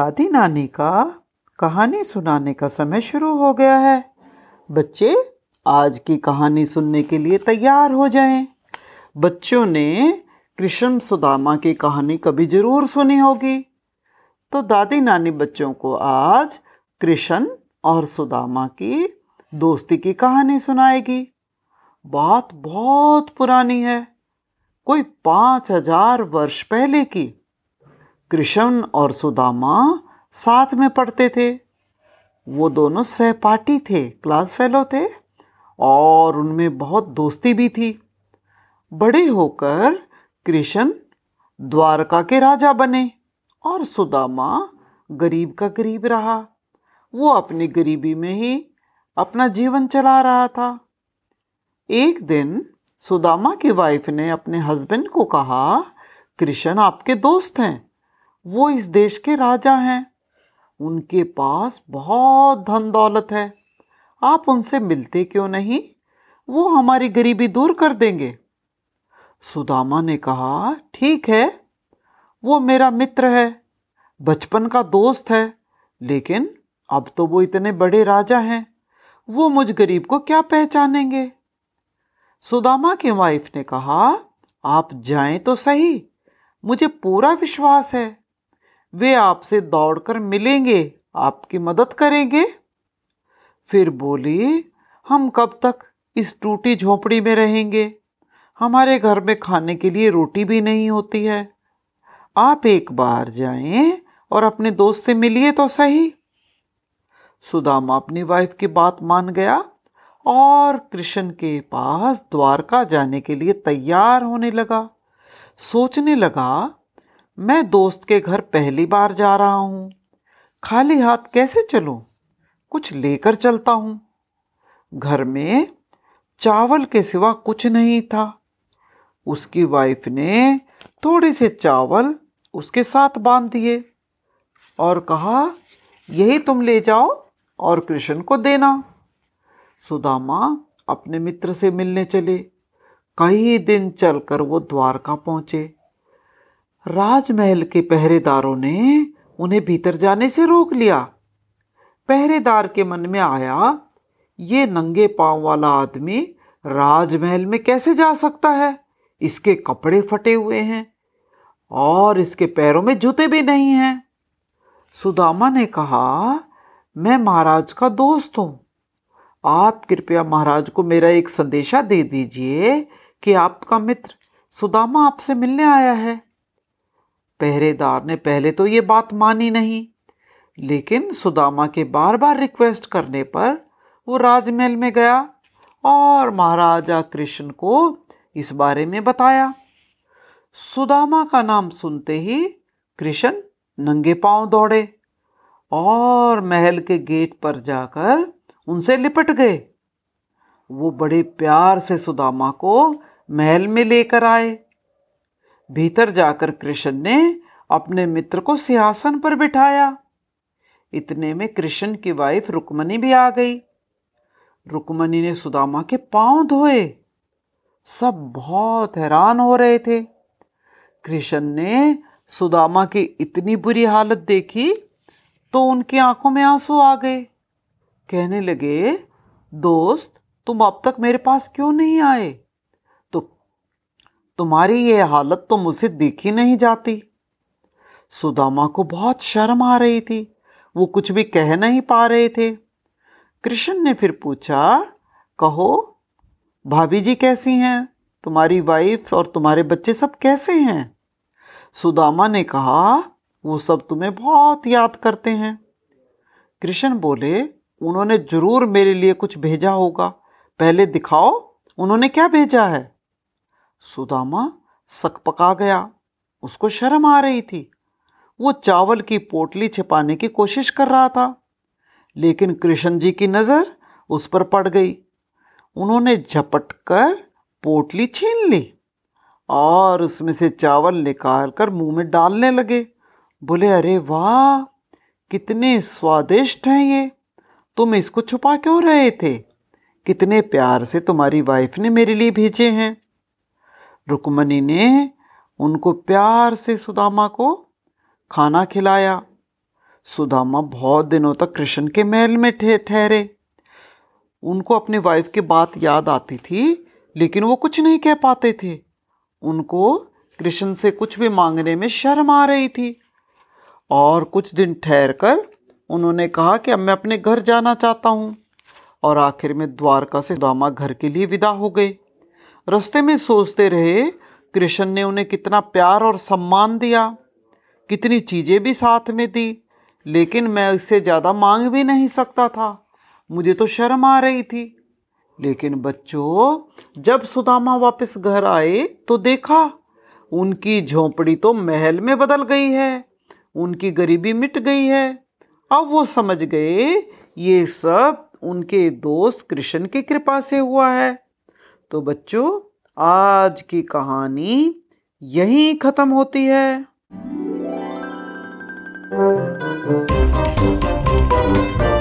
दादी नानी का कहानी सुनाने का समय शुरू हो गया है। बच्चे आज की कहानी सुनने के लिए तैयार हो जाएँ। बच्चों ने कृष्ण सुदामा की कहानी कभी ज़रूर सुनी होगी। तो दादी नानी बच्चों को आज कृष्ण और सुदामा की दोस्ती की कहानी सुनाएगी। बात बहुत पुरानी है। कोई पाँच हज़ार वर्ष पहले की कृष्ण और सुदामा साथ में पढ़ते थे। वो दोनों सहपाठी थे, क्लास फेलो थे और उनमें बहुत दोस्ती भी थी। बड़े होकर कृष्ण द्वारका के राजा बने और सुदामा गरीब का गरीब रहा। वो अपनी गरीबी में ही अपना जीवन चला रहा था। एक दिन सुदामा की वाइफ ने अपने हस्बैंड को कहा, कृष्ण, आपके दोस्त हैं। वो इस देश के राजा हैं। उनके पास बहुत धन दौलत है। आप उनसे मिलते क्यों नहीं? वो हमारी गरीबी दूर कर देंगे। सुदामा ने कहा, ठीक है, वो मेरा मित्र है, बचपन का दोस्त है, लेकिन अब तो वो इतने बड़े राजा हैं, वो मुझ गरीब को क्या पहचानेंगे? सुदामा की वाइफ ने कहा, आप जाएँ तो सही, मुझे पूरा विश्वास है। वे आपसे दौड़कर मिलेंगे, आपकी मदद करेंगे। फिर बोली, हम कब तक इस टूटी झोपड़ी में रहेंगे? हमारे घर में खाने के लिए रोटी भी नहीं होती है। आप एक बार जाएँ और अपने दोस्त से मिलिए तो सही। सुदामा अपनी वाइफ की बात मान गया और कृष्ण के पास द्वारका जाने के लिए तैयार होने लगा। सोचने लगा मैं दोस्त के घर पहली बार जा रहा हूँ। खाली हाथ कैसे चलूँ? कुछ लेकर चलता हूँ। घर में चावल के सिवा कुछ नहीं था। उसकी वाइफ ने थोड़े से चावल उसके साथ बाँध दिए और कहा, यही तुम ले जाओ और कृष्ण को देना। सुदामा अपने मित्र से मिलने चले। कई दिन चलकर वो द्वारका पहुँचे। राजमहल के पहरेदारों ने उन्हें भीतर जाने से रोक लिया। पहरेदार के मन में आया, ये नंगे पाँव वाला आदमी राजमहल में कैसे जा सकता है? इसके कपड़े फटे हुए हैं और इसके पैरों में जूते भी नहीं हैं। सुदामा ने कहा, मैं महाराज का दोस्त हूँ। आप कृपया महाराज को मेरा एक संदेशा दे दीजिए कि आपका मित्र सुदामा आपसे मिलने आया है। पहरेदार ने पहले तो ये बात मानी नहीं, लेकिन सुदामा के बार बार रिक्वेस्ट करने पर वो राजमहल में गया और महाराजा कृष्ण को इस बारे में बताया। सुदामा का नाम सुनते ही कृष्ण नंगे पाँव दौड़े और महल के गेट पर जाकर उनसे लिपट गए। वो बड़े प्यार से सुदामा को महल में लेकर आए। भीतर जाकर कृष्ण ने अपने मित्र को सिंहासन पर बिठाया। इतने में कृष्ण की वाइफ रुक्मणी भी आ गई। रुक्मणी ने सुदामा के पाँव धोए। सब बहुत हैरान हो रहे थे। कृष्ण ने सुदामा की इतनी बुरी हालत देखी तो उनकी आँखों में आँसू आ गए। कहने लगे, दोस्त, तुम अब तक मेरे पास क्यों नहीं आए? तुम्हारी ये हालत तो मुझसे देखी नहीं जाती। सुदामा को बहुत शर्म आ रही थी। वो कुछ भी कह नहीं पा रहे थे। कृष्ण ने फिर पूछा, कहो, भाभी जी कैसी हैं? तुम्हारी वाइफ और तुम्हारे बच्चे सब कैसे हैं? सुदामा ने कहा, वो सब तुम्हें बहुत याद करते हैं। कृष्ण बोले, उन्होंने ज़रूर मेरे लिए कुछ भेजा होगा। पहले दिखाओ, उन्होंने क्या भेजा है? सुदामा सक पका गया। उसको शर्म आ रही थी। वो चावल की पोटली छिपाने की कोशिश कर रहा था, लेकिन कृष्ण जी की नज़र उस पर पड़ गई। उन्होंने झपट कर पोटली छीन ली और उसमें से चावल निकाल कर मुँह में डालने लगे। बोले, अरे वाह, कितने स्वादिष्ट हैं ये। तुम इसको छुपा क्यों रहे थे? कितने प्यार से तुम्हारी वाइफ ने मेरे लिए भेजे हैं। रुकमणी ने उनको प्यार से सुदामा को खाना खिलाया। सुदामा बहुत दिनों तक कृष्ण के महल में ठहरे। उनको अपनी वाइफ की बात याद आती थी, लेकिन वो कुछ नहीं कह पाते थे। उनको कृष्ण से कुछ भी मांगने में शर्म आ रही थी। और कुछ दिन ठहर कर उन्होंने कहा कि अब मैं अपने घर जाना चाहता हूँ। और आखिर में द्वारका से दामा घर के लिए विदा हो गए। रास्ते में सोचते रहे, कृष्ण ने उन्हें कितना प्यार और सम्मान दिया। कितनी चीज़ें भी साथ में दी, लेकिन मैं इससे ज़्यादा मांग भी नहीं सकता था। मुझे तो शर्म आ रही थी। लेकिन बच्चों, जब सुदामा वापस घर आए तो देखा, उनकी झोंपड़ी तो महल में बदल गई है। उनकी गरीबी मिट गई है। अब वो समझ गए, ये सब उनके दोस्त कृष्ण की कृपा से हुआ है। तो बच्चों आज की कहानी यही ख़त्म होती है Thank you.